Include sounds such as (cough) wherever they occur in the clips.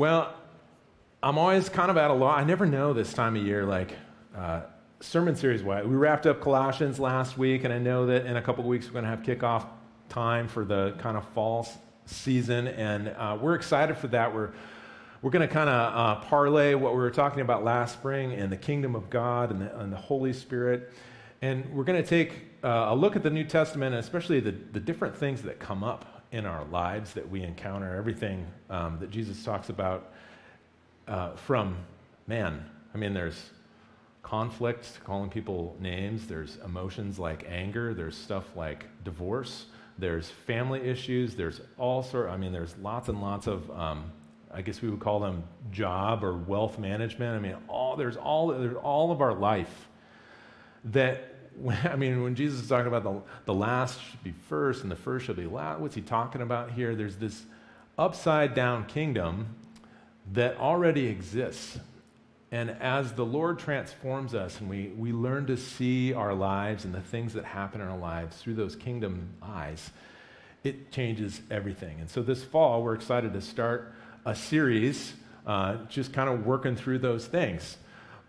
Well, I'm always kind of at a loss. I never know this time of year, like uh, sermon series wise. We wrapped up Colossians last week, and I know that in a couple of weeks we're going to have kickoff time for the kind of fall season, and uh, we're excited for that. We're we're going to kind of uh, parlay what we were talking about last spring and the kingdom of God and the, and the Holy Spirit. And we're going to take uh, a look at the New Testament, and especially the, the different things that come up in our lives that we encounter, everything um, that Jesus talks about uh, from man. I mean, there's conflict, calling people names, there's emotions like anger, there's stuff like divorce, there's family issues, there's all sort. I mean, there's lots and lots of um, I guess we would call them job or wealth management. I mean, all there's all there's all of our life that I mean, when Jesus is talking about the, the last should be first and the first shall be last, what's he talking about here? There's this upside down kingdom that already exists. And as the Lord transforms us and we, we learn to see our lives and the things that happen in our lives through those kingdom eyes, it changes everything. And so this fall, we're excited to start a series uh, just kind of working through those things.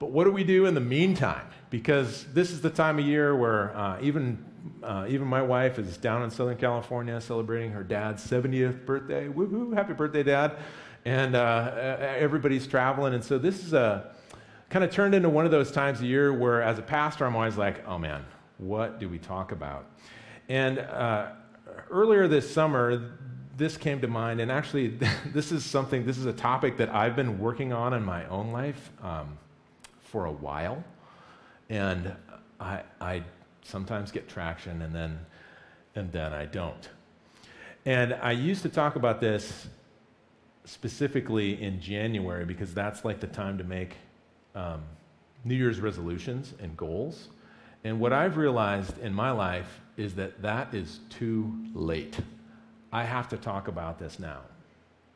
But what do we do in the meantime? Because this is the time of year where uh, even, uh, even my wife is down in Southern California celebrating her dad's 70th birthday. Woohoo, happy birthday, dad. And uh, everybody's traveling. And so this is a kind of turned into one of those times of year where, as a pastor, I'm always like, oh man, what do we talk about? And uh, earlier this summer, this came to mind, and actually, (laughs) this is something, this is a topic that I've been working on in my own life um, for a while. And I, I sometimes get traction, and then, and then I don't. And I used to talk about this specifically in January because that's like the time to make um, New Year's resolutions and goals. And what I've realized in my life is that that is too late. I have to talk about this now.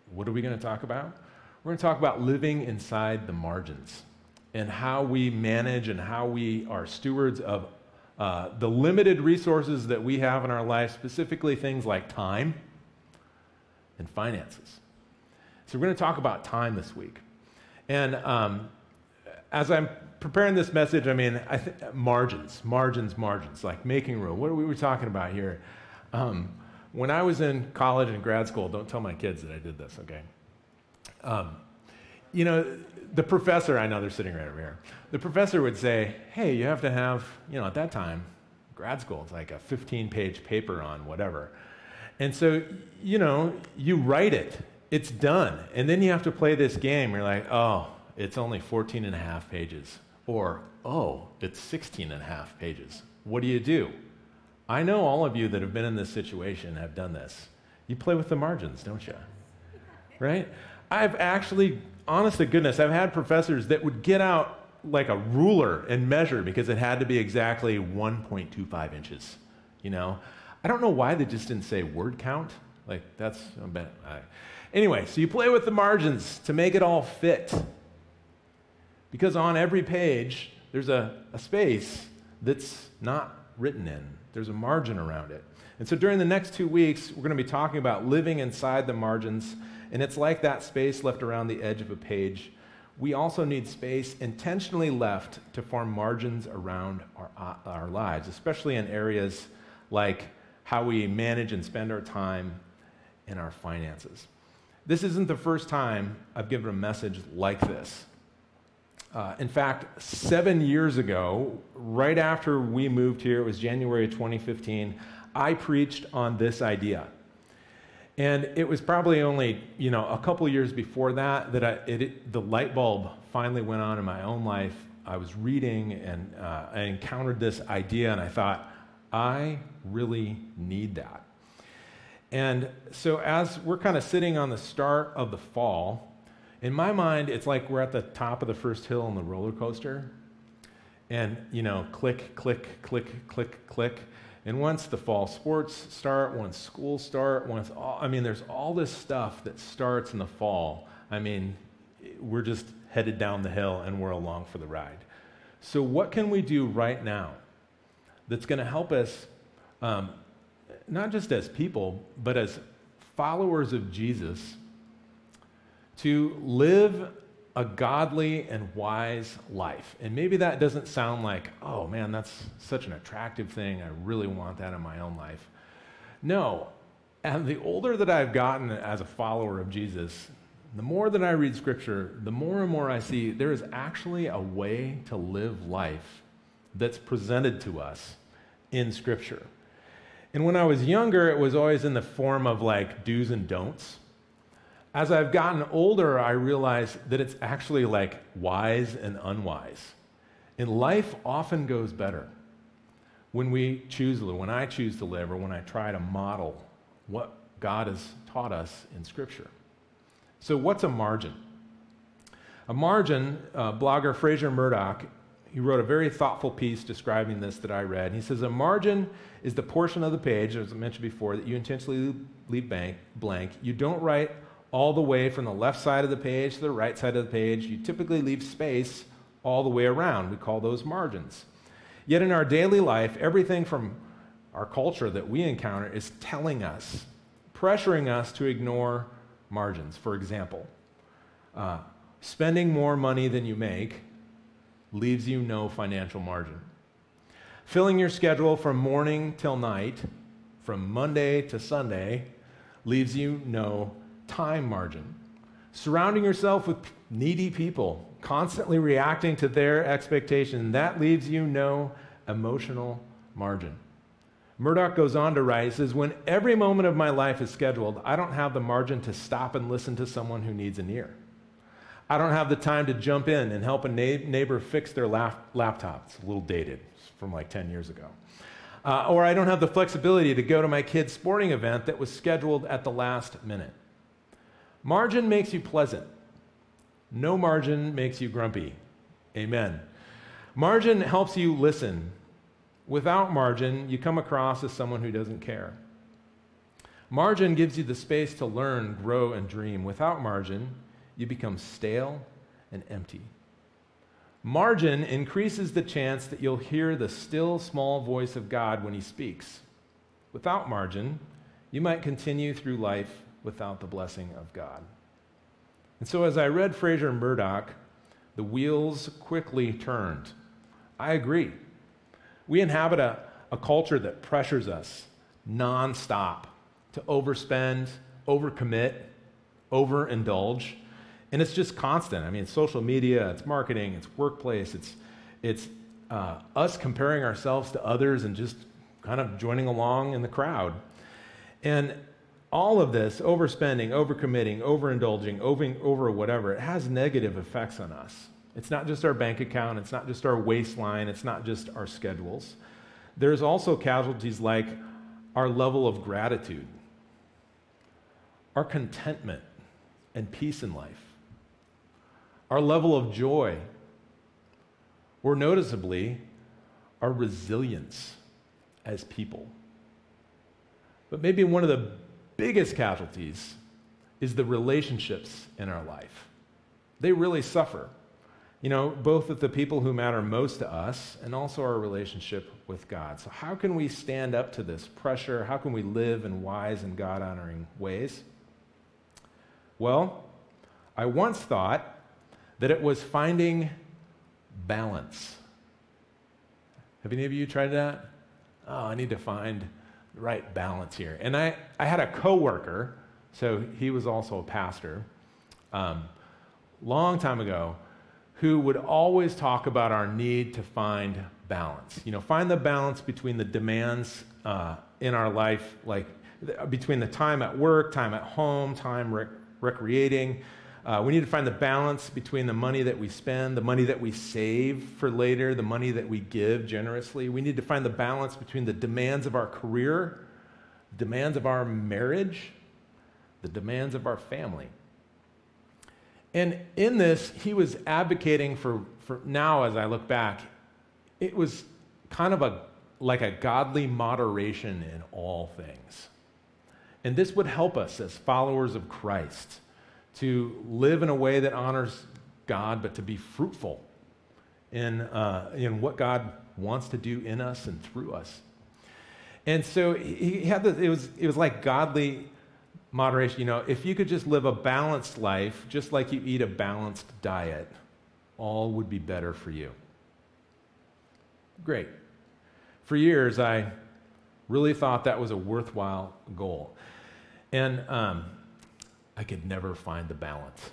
What are we going to talk about? We're going to talk about living inside the margins and how we manage and how we are stewards of uh, the limited resources that we have in our life, specifically things like time and finances. So, we're going to talk about time this week. And um, as I'm preparing this message, I mean, I th- margins, margins, margins, like making room. What are we talking about here? Um, when I was in college and grad school, don't tell my kids that I did this, okay? Um, you know, the professor, I know they're sitting right over here, the professor would say, hey, you have to have, you know, at that time, grad school, it's like a 15 page paper on whatever. And so, you know, you write it, it's done. And then you have to play this game. You're like, oh, it's only 14 and a half pages. Or, oh, it's 16 and a half pages. What do you do? I know all of you that have been in this situation have done this. You play with the margins, don't you? Right? I've actually, honest to goodness, I've had professors that would get out like a ruler and measure because it had to be exactly 1.25 inches. You know, I don't know why they just didn't say word count. Like that's a bit. I, anyway, so you play with the margins to make it all fit. Because on every page there's a, a space that's not written in there's a margin around it. And so during the next two weeks, we're going to be talking about living inside the margins. And it's like that space left around the edge of a page. We also need space intentionally left to form margins around our, uh, our lives, especially in areas like how we manage and spend our time and our finances. This isn't the first time I've given a message like this. Uh, in fact, seven years ago, right after we moved here, it was January of 2015, I preached on this idea. And it was probably only, you know, a couple years before that that I, it, it, the light bulb finally went on in my own life. I was reading and uh, I encountered this idea, and I thought, I really need that. And so, as we're kind of sitting on the start of the fall, in my mind, it's like we're at the top of the first hill on the roller coaster. And, you know, click, click, click, click, click. And once the fall sports start, once schools start, once all, I mean, there's all this stuff that starts in the fall. I mean, we're just headed down the hill and we're along for the ride. So, what can we do right now that's going to help us, um, not just as people, but as followers of Jesus, to live a godly and wise life. And maybe that doesn't sound like, oh man, that's such an attractive thing. I really want that in my own life. No. And the older that I've gotten as a follower of Jesus, the more that I read scripture, the more and more I see there is actually a way to live life that's presented to us in scripture. And when I was younger, it was always in the form of like do's and don'ts. As I've gotten older, I realize that it's actually like wise and unwise. And life often goes better when we choose when I choose to live, or when I try to model what God has taught us in Scripture. So, what's a margin? A margin, uh, blogger Fraser Murdoch, he wrote a very thoughtful piece describing this that I read. He says, A margin is the portion of the page, as I mentioned before, that you intentionally leave blank. You don't write all the way from the left side of the page to the right side of the page. You typically leave space all the way around. We call those margins. Yet in our daily life, everything from our culture that we encounter is telling us, pressuring us to ignore margins. For example, uh, spending more money than you make leaves you no financial margin. Filling your schedule from morning till night, from Monday to Sunday, leaves you no time margin. Surrounding yourself with needy people, constantly reacting to their expectation, that leaves you no emotional margin. Murdoch goes on to write, says, When every moment of my life is scheduled, I don't have the margin to stop and listen to someone who needs an ear. I don't have the time to jump in and help a neighbor fix their lap- laptop. It's a little dated, it's from like 10 years ago. Uh, or I don't have the flexibility to go to my kid's sporting event that was scheduled at the last minute. Margin makes you pleasant. No margin makes you grumpy. Amen. Margin helps you listen Without margin, you come across as someone who doesn't care. Margin gives you the space to learn, grow, and dream. Without margin, you become stale and empty. Margin increases the chance that you'll hear the still small voice of God when He speaks. Without margin, you might continue through life without the blessing of God. And so, as I read Fraser Murdoch, the wheels quickly turned. I agree. We inhabit a, a culture that pressures us nonstop to overspend, overcommit, overindulge. And it's just constant. I mean, it's social media, it's marketing, it's workplace, it's, it's uh, us comparing ourselves to others and just kind of joining along in the crowd. And all of this, overspending, overcommitting, overindulging, over, over whatever, it has negative effects on us. It's not just our bank account, it's not just our waistline, it's not just our schedules. There's also casualties like our level of gratitude, our contentment and peace in life, our level of joy, or noticeably, our resilience as people. But maybe one of the biggest casualties is the relationships in our life. They really suffer you know, both with the people who matter most to us and also our relationship with God. So, how can we stand up to this pressure? How can we live in wise and God honoring ways? Well, I once thought that it was finding balance. Have any of you tried that? Oh, I need to find right balance here. And I, I had a coworker, so he was also a pastor, um, long time ago who would always talk about our need to find balance. You know, find the balance between the demands uh, in our life, like between the time at work, time at home, time rec- recreating. Uh, we need to find the balance between the money that we spend, the money that we save for later, the money that we give generously. We need to find the balance between the demands of our career, demands of our marriage, the demands of our family. And in this, he was advocating for, for now, as I look back, it was kind of a, like a godly moderation in all things. And this would help us as followers of Christ to live in a way that honors God, but to be fruitful in, uh, in what God wants to do in us and through us. And so he had the, it was, it was like godly moderation, you know, if you could just live a balanced life, just like you eat a balanced diet, all would be better for you. Great. For years, I really thought that was a worthwhile goal. And um, I could never find the balance.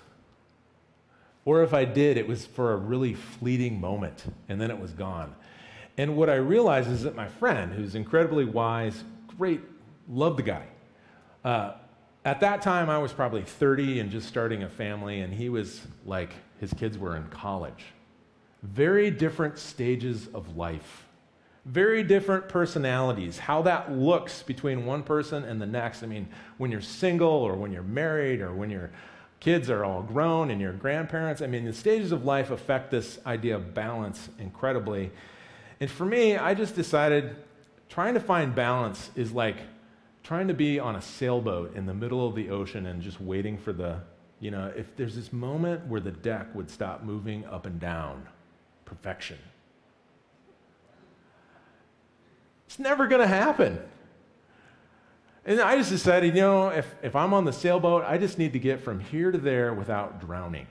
Or if I did, it was for a really fleeting moment, and then it was gone. And what I realized is that my friend, who's incredibly wise, great, loved the guy. Uh, at that time, I was probably 30 and just starting a family, and he was like, his kids were in college. Very different stages of life, very different personalities, how that looks between one person and the next. I mean, when you're single, or when you're married, or when your kids are all grown and your grandparents, I mean, the stages of life affect this idea of balance incredibly. And for me, I just decided trying to find balance is like trying to be on a sailboat in the middle of the ocean and just waiting for the, you know, if there's this moment where the deck would stop moving up and down, perfection. It's never going to happen. And I just decided, you know, if, if I'm on the sailboat, I just need to get from here to there without drowning.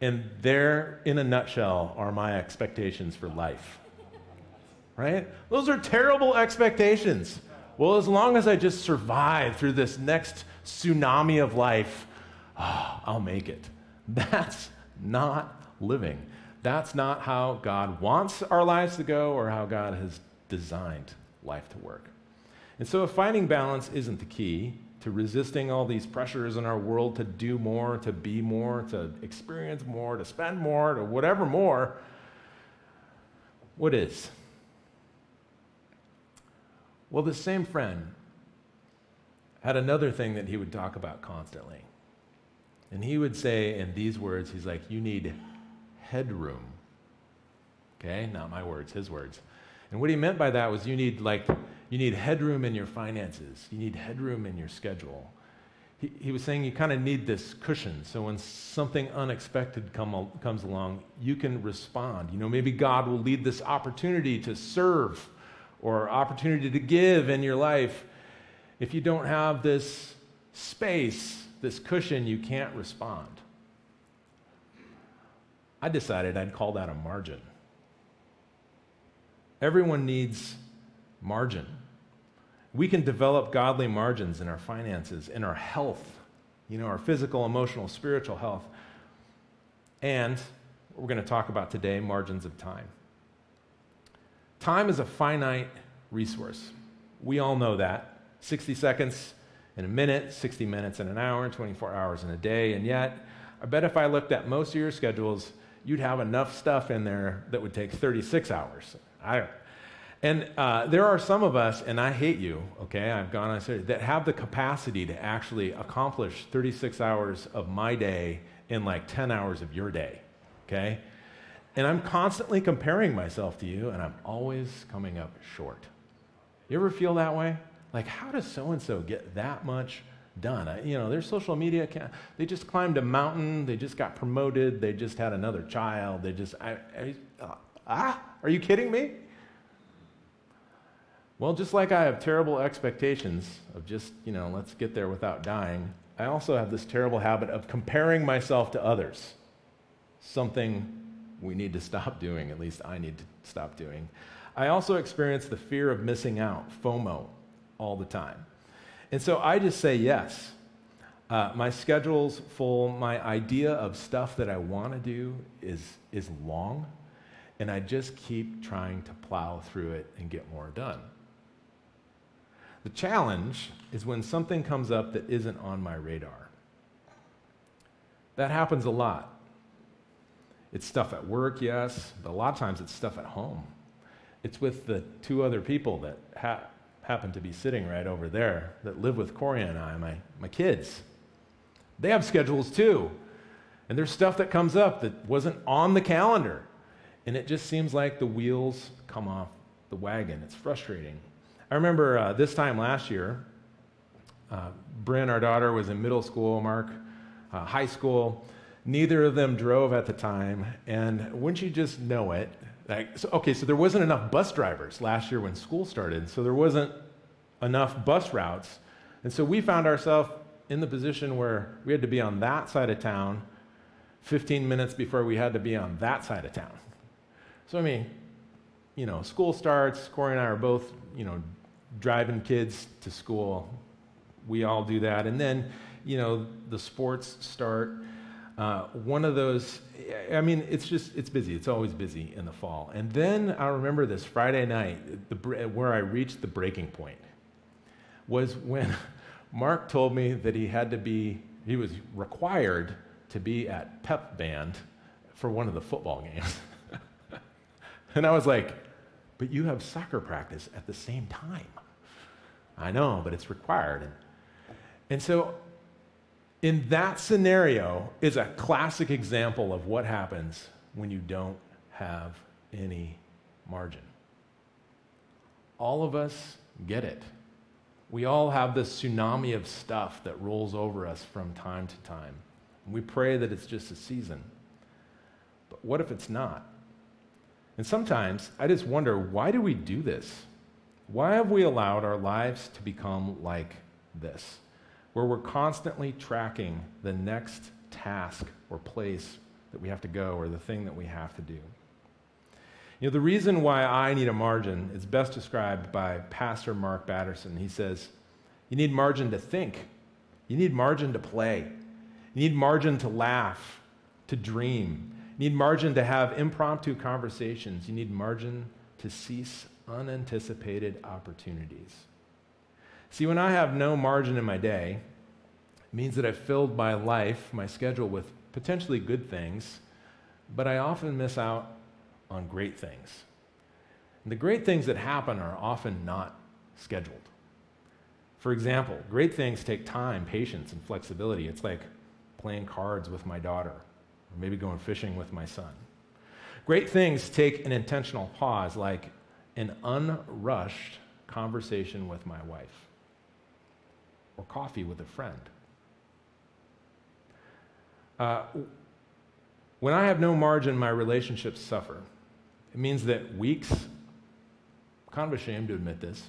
And there, in a nutshell, are my expectations for life right? Those are terrible expectations. Well, as long as I just survive through this next tsunami of life, oh, I'll make it. (laughs) That's not living. That's not how God wants our lives to go or how God has designed life to work. And so, if finding balance isn't the key to resisting all these pressures in our world to do more, to be more, to experience more, to spend more, to whatever more, what is? Well, this same friend had another thing that he would talk about constantly. And he would say in these words, he's like, You need headroom. Okay, not my words, his words. And what he meant by that was you need like you need headroom in your finances. You need headroom in your schedule. He, he was saying you kind of need this cushion. So when something unexpected come, comes along, you can respond. You know, maybe God will lead this opportunity to serve or opportunity to give in your life, if you don't have this space, this cushion, you can't respond. I decided I'd call that a margin. Everyone needs margin. We can develop godly margins in our finances, in our health, you know, our physical, emotional, spiritual health. And we're going to talk about today margins of time. Time is a finite resource. We all know that. 60 seconds in a minute, 60 minutes in an hour, 24 hours in a day. And yet, I bet if I looked at most of your schedules, you'd have enough stuff in there that would take 36 hours. I, and uh, there are some of us, and I hate you, okay, I've gone on serious, that have the capacity to actually accomplish 36 hours of my day in like 10 hours of your day, okay? And I'm constantly comparing myself to you, and I'm always coming up short. You ever feel that way? Like, how does so and so get that much done? I, you know, their social media account, they just climbed a mountain, they just got promoted, they just had another child, they just, I, I, uh, ah, are you kidding me? Well, just like I have terrible expectations of just, you know, let's get there without dying, I also have this terrible habit of comparing myself to others. Something we need to stop (laughs) doing, at least I need to stop doing. I also experience the fear of missing out, FOMO, all the time. And so I just say yes. Uh, my schedule's full. My idea of stuff that I want to do is, is long, and I just keep trying to plow through it and get more done. The challenge is when something comes up that isn't on my radar. That happens a lot. It's stuff at work, yes, but a lot of times it's stuff at home. It's with the two other people that ha- happen to be sitting right over there that live with Corey and I, my, my kids. They have schedules too. And there's stuff that comes up that wasn't on the calendar. And it just seems like the wheels come off the wagon. It's frustrating. I remember uh, this time last year, uh, Bryn, our daughter, was in middle school, Mark, uh, high school, Neither of them drove at the time, and wouldn't you just know it? Like, so, okay, so there wasn't enough bus drivers last year when school started, so there wasn't enough bus routes And so we found ourselves in the position where we had to be on that side of town 15 minutes before we had to be on that side of town. So, I mean, you know, school starts, Corey and I are both, you know, driving kids to school. We all do that. And then, you know, the sports start. Uh, one of those, I mean, it's just, it's busy. It's always busy in the fall. And then I remember this Friday night, the, where I reached the breaking point was when (laughs) Mark told me that he had to be, he was required to be at pep band for one of the football games. (laughs) and I was like, but you have soccer practice at the same time. I know, but it's required. And, and so, in that scenario, is a classic example of what happens when you don't have any margin. All of us get it. We all have this tsunami of stuff that rolls over us from time to time. We pray that it's just a season. But what if it's not? And sometimes I just wonder why do we do this? Why have we allowed our lives to become like this, where we're constantly tracking the next task or place that we have to go or the thing that we have to do? You know, the reason why I need a margin is best described by Pastor Mark Batterson. He says, You need margin to think, you need margin to play, you need margin to laugh, to dream, you need margin to have impromptu conversations, you need margin to cease unanticipated opportunities. See, when I have no margin in my day, it means that I've filled my life, my schedule with potentially good things, but I often miss out on great things. And the great things that happen are often not scheduled. For example, great things take time, patience, and flexibility. It's like playing cards with my daughter, or maybe going fishing with my son. Great things take an intentional pause, like an unrushed conversation with my wife, or coffee with a friend. Uh, when I have no margin, my relationships suffer. It means that weeks, kind of ashamed to admit this,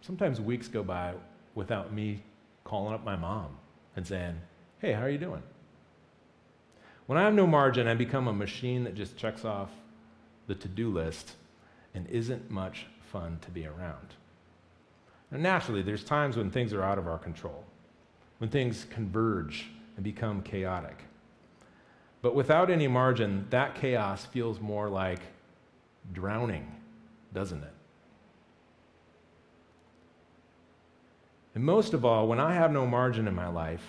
sometimes weeks go by without me calling up my mom and saying, Hey, how are you doing? When I have no margin, I become a machine that just checks off the to do list and isn't much fun to be around. Now, naturally, there's times when things are out of our control, when things converge and become chaotic. But without any margin, that chaos feels more like drowning, doesn't it? And most of all, when I have no margin in my life,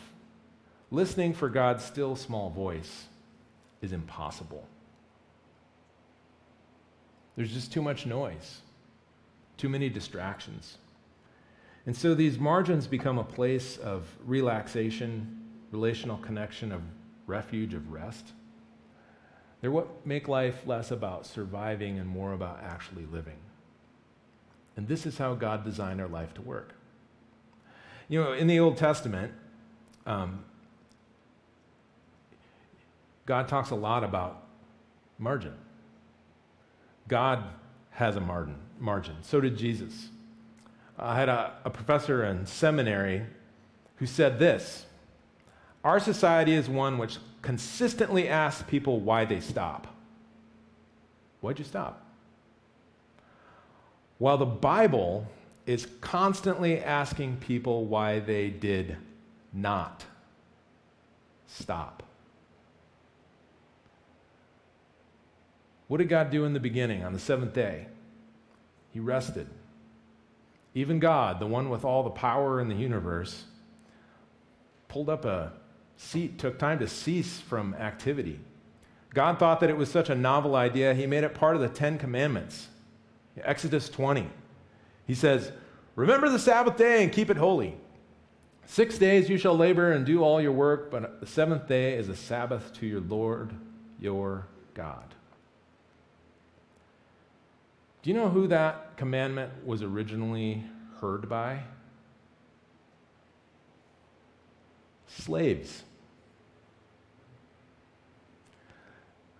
listening for God's still small voice is impossible. There's just too much noise, too many distractions. And so these margins become a place of relaxation, relational connection, of refuge, of rest. They're what make life less about surviving and more about actually living. And this is how God designed our life to work. You know, in the Old Testament, um, God talks a lot about margin. God has a margin. margin. So did Jesus. I had a, a professor in seminary who said this Our society is one which consistently asks people why they stop. Why'd you stop? While the Bible is constantly asking people why they did not stop. What did God do in the beginning on the seventh day? He rested. Even God, the one with all the power in the universe, pulled up a seat, took time to cease from activity. God thought that it was such a novel idea, he made it part of the Ten Commandments. Exodus 20. He says, Remember the Sabbath day and keep it holy. Six days you shall labor and do all your work, but the seventh day is a Sabbath to your Lord your God. Do you know who that commandment was originally heard by? slaves.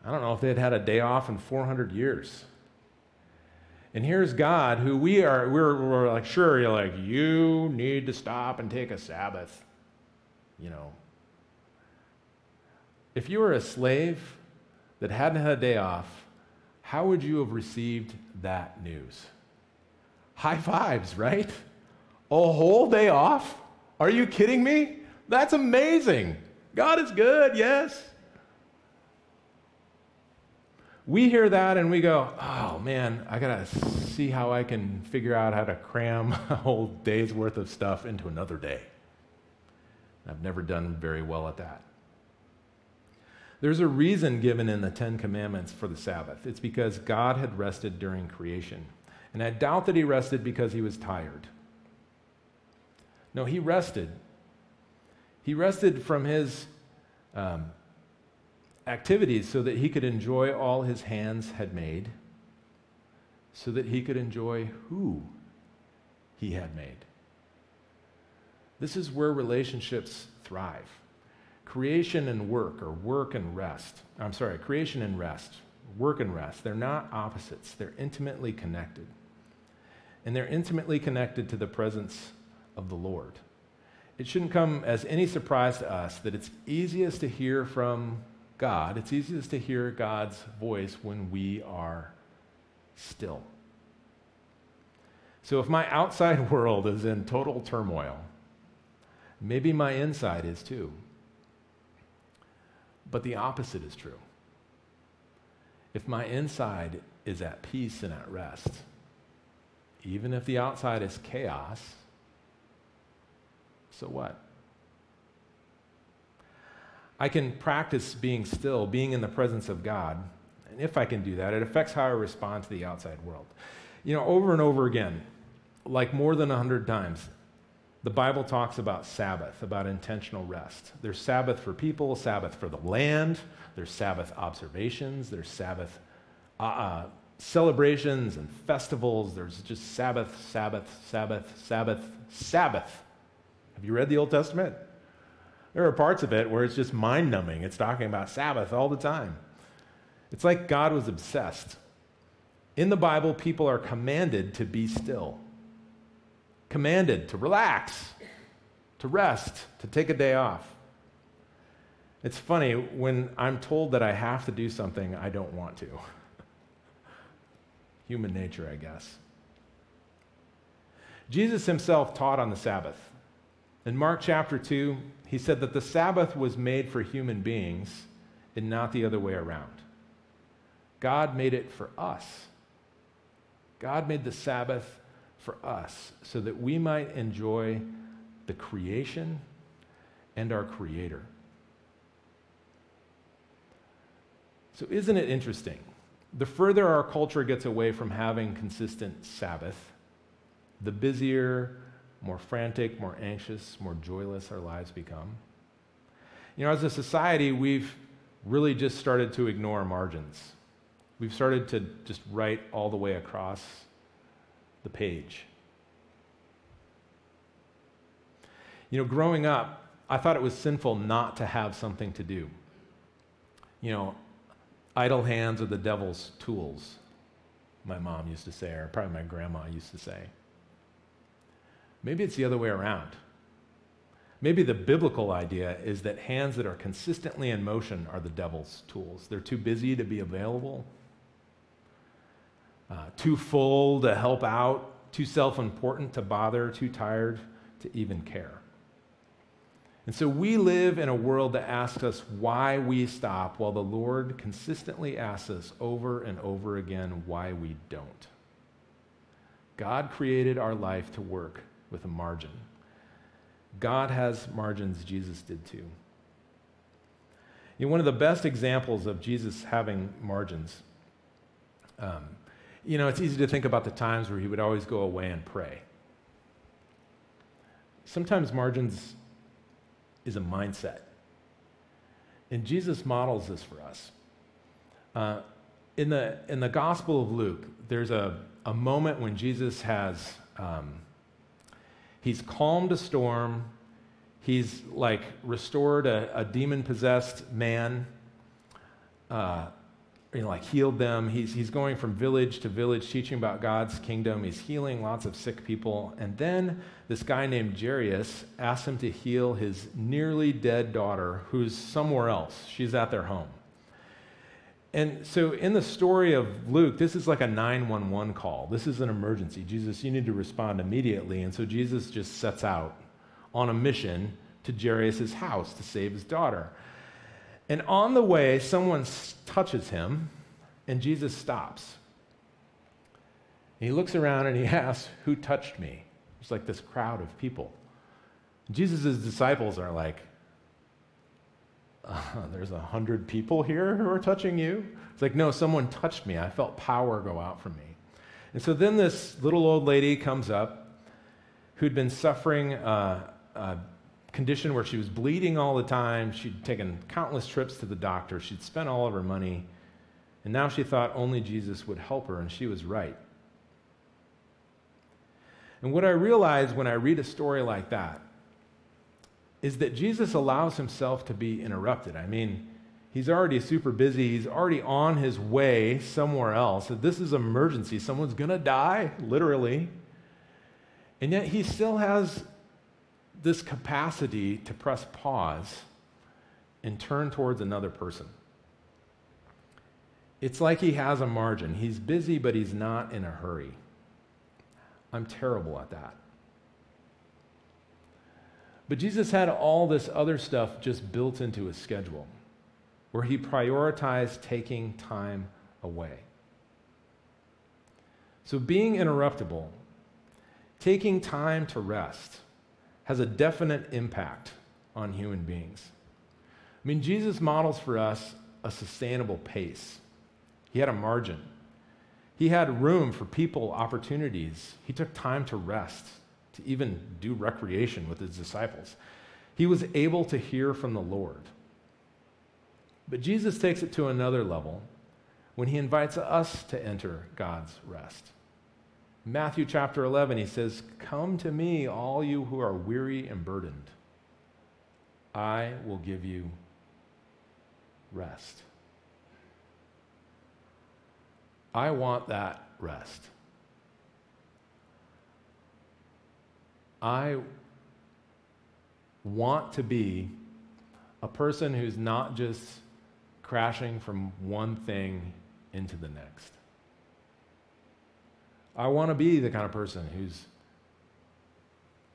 I don't know if they'd had a day off in 400 years. And here's God, who we are, we're, we're like, sure, you're like, you need to stop and take a Sabbath. You know. If you were a slave that hadn't had a day off, how would you have received that news? High fives, right? A whole day off? Are you kidding me? That's amazing. God is good, yes. We hear that and we go, oh man, I gotta see how I can figure out how to cram (laughs) a whole day's worth of stuff into another day. I've never done very well at that. There's a reason given in the Ten Commandments for the Sabbath. It's because God had rested during creation. And I doubt that he rested because he was tired. No, he rested. He rested from his um, activities so that he could enjoy all his hands had made, so that he could enjoy who he had made. This is where relationships thrive. Creation and work, or work and rest. I'm sorry, creation and rest, work and rest. They're not opposites, they're intimately connected and they're intimately connected to the presence of the Lord. It shouldn't come as any surprise to us that it's easiest to hear from God, it's easiest to hear God's voice when we are still. So if my outside (laughs) world is in total turmoil, maybe my inside is too. But the opposite is true. If my inside is at peace and at rest, even if the outside is chaos, so what? I can practice being still, being in the presence of God. And if I can do that, it affects how I respond to the outside world. You know, over and over again, like more than 100 times, the Bible talks about Sabbath, about intentional rest. There's Sabbath for people, Sabbath for the land, there's Sabbath observations, there's Sabbath uh, uh, celebrations and festivals. There's just Sabbath, Sabbath, Sabbath, Sabbath, Sabbath. Have you read the Old Testament? There are parts of it where it's just mind numbing. It's talking about Sabbath all the time. It's like God was obsessed. In the Bible, people are commanded to be still, commanded to relax, to rest, to take a day off. It's funny, when I'm told that I have to do something, I don't want to. (laughs) human nature, I guess. Jesus himself taught on the Sabbath. In Mark chapter 2, he said that the Sabbath was made for human beings and not the other way around. God made it for us. God made the Sabbath for us so that we might enjoy the creation and our Creator. So, isn't it interesting? the further our culture gets away from having consistent Sabbath, the busier, more frantic, more anxious, more joyless our lives become. You know, as a society, we've really just started to ignore margins. We've started to just write all the way across the page. You know, growing up, I thought it was sinful not to have something to do. You know, idle hands are the devil's tools, my mom used to say, or probably my grandma used to say. Maybe it's the other way around. Maybe the biblical idea is that hands that are consistently in motion are the devil's tools. They're too busy to be available, uh, too full to help out, too self important to bother, too tired to even care. And so we live in a world that asks us why we stop, while the Lord consistently asks us over and over again why we don't. God created our life to work with a margin. God has margins, Jesus did too. You know, one of the best examples of Jesus having margins, um, you know, it's easy to think about the times where he would always go away and pray. Sometimes margins is a mindset. And Jesus models this for us. Uh, in, the, in the Gospel of Luke, there's a, a moment when Jesus has, um, he's calmed a storm. He's like restored a, a demon possessed man. Uh, you know, like healed them. He's, he's going from village to village teaching about God's kingdom. He's healing lots of sick people. And then this guy named Jairus asks him to heal his nearly dead daughter, who's somewhere else. She's at their home. And so in the story of Luke, this is like a 911 call. This is an emergency. Jesus, you need to respond immediately. And so Jesus just sets out on a mission to Jairus' house to save his daughter. And on the way, someone touches him, and Jesus stops. And he looks around and he (laughs) asks, Who touched me? It's like this crowd of people. Jesus' disciples are like, uh, There's a hundred people here who are touching you? It's like, No, someone touched me. I felt power go out from me. And so then this little old lady comes up who'd been suffering uh, uh, condition where she was bleeding all the time. She'd taken countless trips to the doctor. She'd spent all of her money. And now she thought only Jesus would help her, and she was right. And what I realize when I read a story like that is that Jesus allows himself to be interrupted. I mean, he's already super busy, he's already on his way somewhere else. This is emergency. Someone's going to die, literally. And yet he still has this capacity to press pause and turn towards another person. It's like he has a margin. He's busy, but he's not in a hurry. I'm terrible at that. But Jesus had all this other stuff just built into his schedule where he prioritized taking time away. So, being interruptible, taking time to rest, has a definite impact on human beings. I mean, Jesus models for us a sustainable pace. He had a margin. He had room for people, opportunities. He took time to rest, to even do recreation with his disciples. He was able to hear from the Lord. But Jesus takes it to another level when he invites us to enter God's rest. Matthew chapter 11, he says, Come to me, all you who are weary and burdened. I will give you rest. I want that rest. I want to be a person who's not just crashing from one thing into the next. I want to be the kind of person who's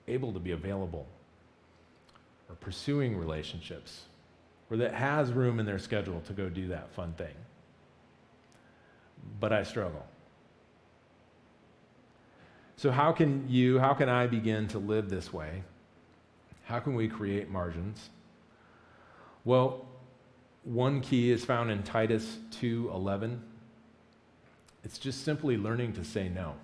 able to be available or pursuing relationships or that has room in their schedule to go do that fun thing. But I struggle. So, how can you, how can I begin to live this way? How can we create margins? Well, one key is found in Titus 2:11. It's just simply learning to say no.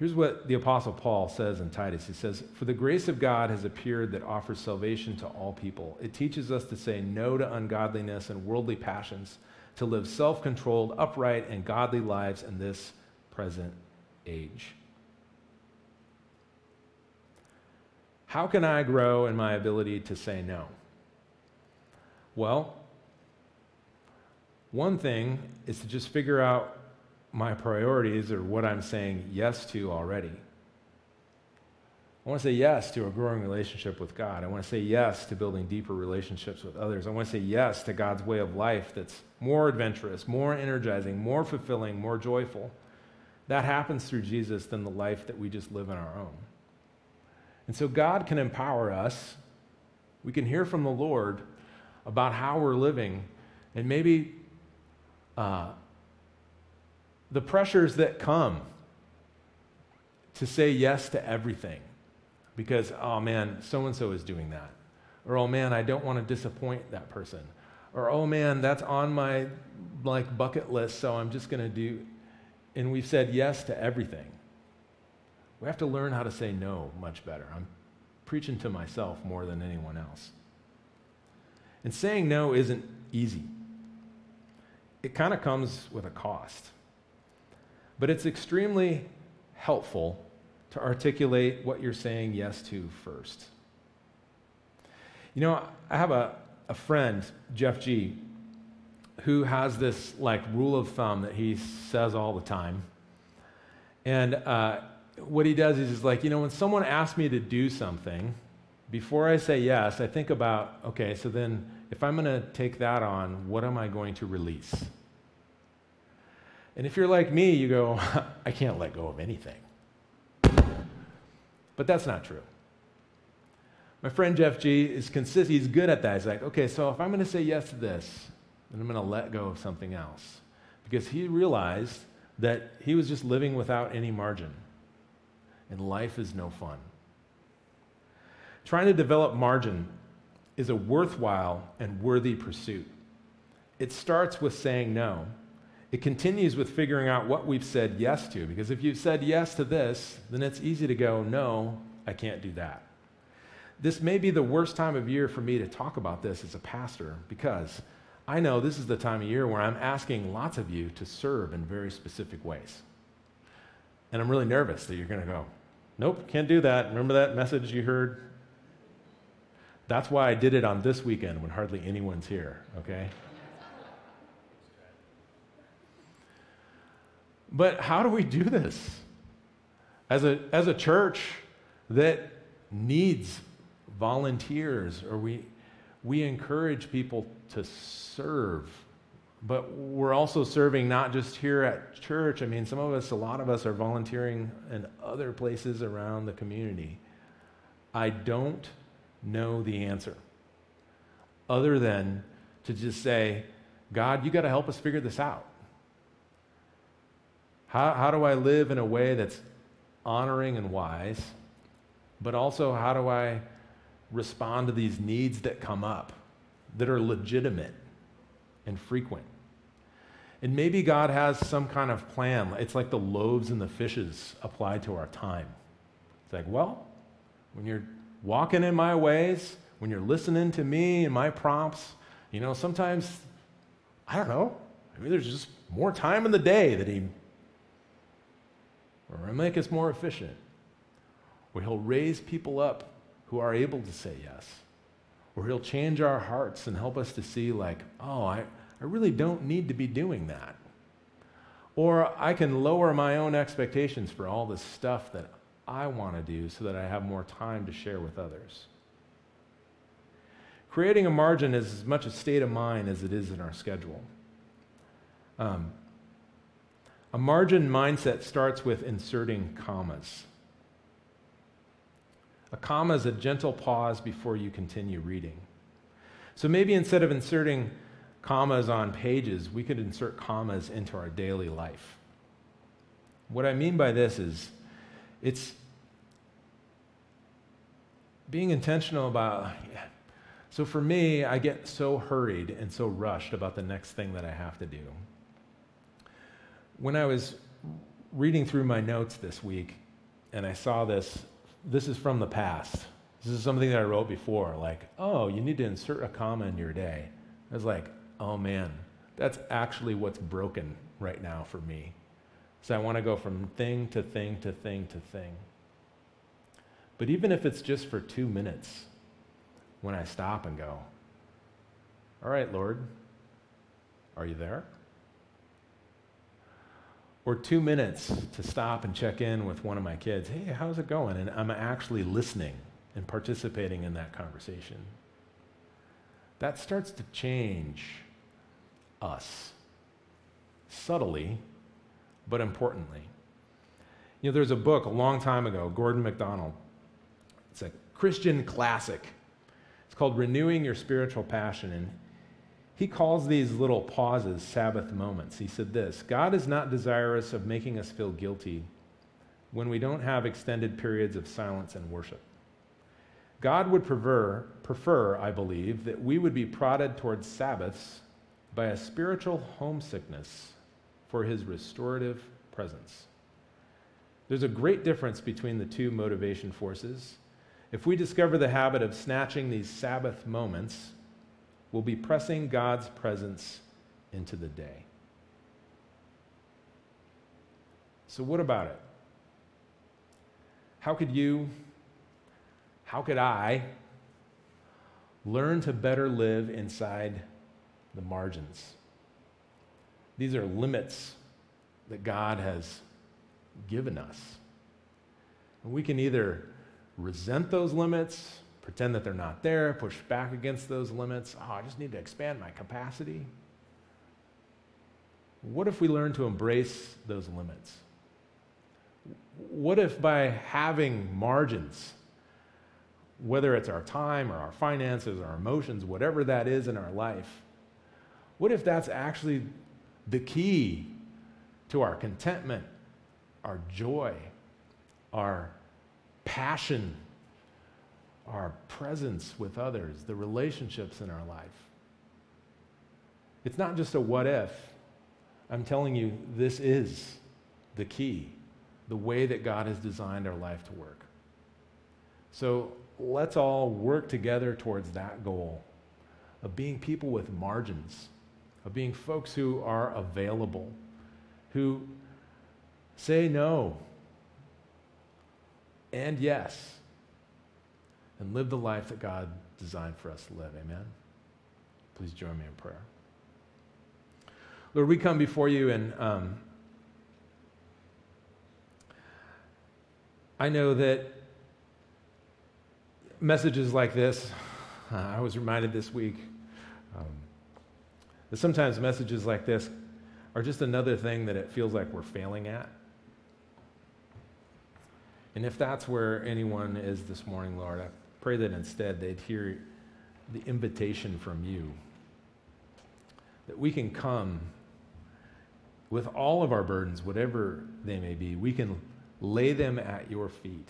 Here's what the Apostle Paul says in Titus He says, For the grace of God has appeared that offers salvation to all people. It teaches us to say no to ungodliness and worldly passions, to live self controlled, upright, and godly lives in this present age. How can I grow in my ability to say no? Well, one thing is to just figure out my priorities or what I'm saying yes to already. I want to say yes to a growing relationship with God. I want to say yes to building deeper relationships with others. I want to say yes to God's way of life that's more adventurous, more energizing, more fulfilling, more joyful. That happens through Jesus than the life that we just live in our own. And so God can empower us. We can hear from the Lord about how we're living and maybe uh, the pressures that come to say yes to everything because, oh man, so and so is doing that. Or, oh man, I don't want to disappoint that person. Or, oh man, that's on my like bucket list, so I'm just going to do. And we've said yes to everything. We have to learn how to say no much better. I'm preaching to myself more than anyone else. And saying no isn't easy it kind of comes with a cost. But it's extremely helpful to articulate what you're saying yes to first. You know, I have a, a friend, Jeff G. who has this like rule of thumb that he says all the time. And uh, what he does is he's like, you know, when someone asks me to do something, before I say yes, I think about, okay, so then if I'm going to take that on, what am I going to release? And if you're like me, you go, (laughs) I can't let go of anything. But that's not true. My friend Jeff G is consistent, he's good at that. He's like, okay, so if I'm going to say yes to this, then I'm going to let go of something else. Because he realized that he was just living without any margin. And life is no fun. Trying to develop margin is a worthwhile and worthy pursuit. It starts with saying no. It continues with figuring out what we've said yes to. Because if you've said yes to this, then it's easy to go, no, I can't do that. This may be the worst time of year for me to talk about this as a pastor because I know this is the time of year where I'm asking lots of you to serve in very specific ways. And I'm really nervous that you're going to go, nope, can't do that. Remember that message you heard? That's why I did it on this weekend when hardly anyone's here, okay? But how do we do this? As a, as a church that needs volunteers, or we, we encourage people to serve. But we're also serving not just here at church. I mean, some of us, a lot of us are volunteering in other places around the community. I don't know the answer other than to just say, God, you got to help us figure this out. How, how do I live in a way that's honoring and wise? But also, how do I respond to these needs that come up that are legitimate and frequent? And maybe God has some kind of plan. It's like the loaves and the fishes applied to our time. It's like, well, when you're walking in my ways, when you're listening to me and my prompts, you know, sometimes, I don't know, maybe there's just more time in the day that He or make us more efficient, or He'll raise people up who are able to say yes, or He'll change our hearts and help us to see, like, oh, I, I really don't need to be doing that. Or I can lower my own expectations for all the stuff that I want to do so that I have more time to share with others. Creating a margin is as much a state of mind as it is in our schedule. Um, a margin mindset starts with inserting commas. A comma is a gentle pause before you continue reading. So maybe instead of inserting commas on pages, we could insert commas into our daily life. What I mean by this is it's being intentional about. So for me, I get so hurried and so rushed about the next thing that I have to do when I was reading through my notes this week and I saw this, this is from the past. This is something that I wrote before, like, oh, you need to insert a comma in your day. I was like, oh man, that's actually what's broken right now for me. So I want to go from thing to thing to thing to thing. But even if it's just for two minutes, when I stop and go, all right, Lord, are you there? Or two minutes to stop and check in with one of my kids. Hey, how's it going? And I'm actually listening and participating in that conversation. That starts to change us subtly, but importantly. You know, there's a book a long time ago, Gordon MacDonald. It's a Christian classic. It's called Renewing Your Spiritual Passion. And he calls these little pauses Sabbath moments. He said this God is not desirous of making us feel guilty when we don't have extended periods of silence and worship. God would prefer, prefer, I believe, that we would be prodded towards Sabbaths by a spiritual homesickness for his restorative presence. There's a great difference between the two motivation forces. If we discover the habit of snatching these Sabbath moments, will be pressing God's presence into the day. So, what about it? How could you, how could I learn to better live inside the margins These are limits that God has given us. And we can either resent those limits, pretend that they're not there, push back against those limits. Oh, I just need to expand my capacity. What if we learn to embrace those limits? What if by having margins, whether it's our time or our finances or our emotions, whatever that is in our life, what if that's actually the key to our contentment, our joy, our passion, our presence with others, the relationships in our life? It's not just a what if. I'm telling you, this is the key, the way that God has designed our life to work. So let's all work together towards that goal of being people with margins, of being folks who are available, who say no and yes, and live the life that God designed for us to live. Amen? Please join me in prayer. Lord, we come before you and um, I know that messages like this, uh, (sighs) I was reminded this week um, that sometimes messages like this are just another thing that it feels like we're failing at. And if that's where anyone is this morning, Lord, I pray that instead they'd hear the invitation from you that we can come with all of our burdens, whatever they may be, we can lay them at your feet.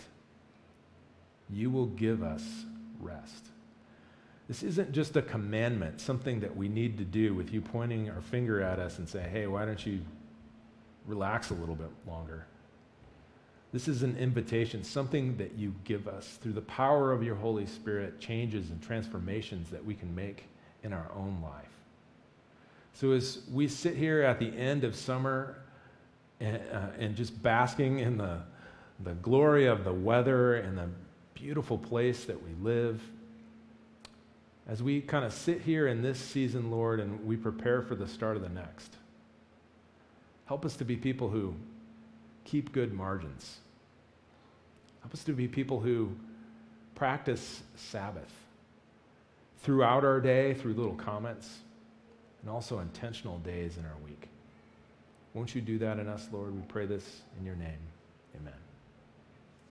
You will give us rest. This isn't just a commandment, something that we need to do with you pointing our finger at us and saying, hey, why don't you relax a little bit longer? This is an invitation, something that you give us through the power of your Holy Spirit, changes and transformations that we can make in our own life. So, as we sit here at the end of summer and, uh, and just basking in the, the glory of the weather and the beautiful place that we live, as we kind of sit here in this season, Lord, and we prepare for the start of the next, help us to be people who keep good margins. Help us to be people who practice Sabbath throughout our day through little comments and also intentional days in our week. Won't you do that in us, Lord? We pray this in your name.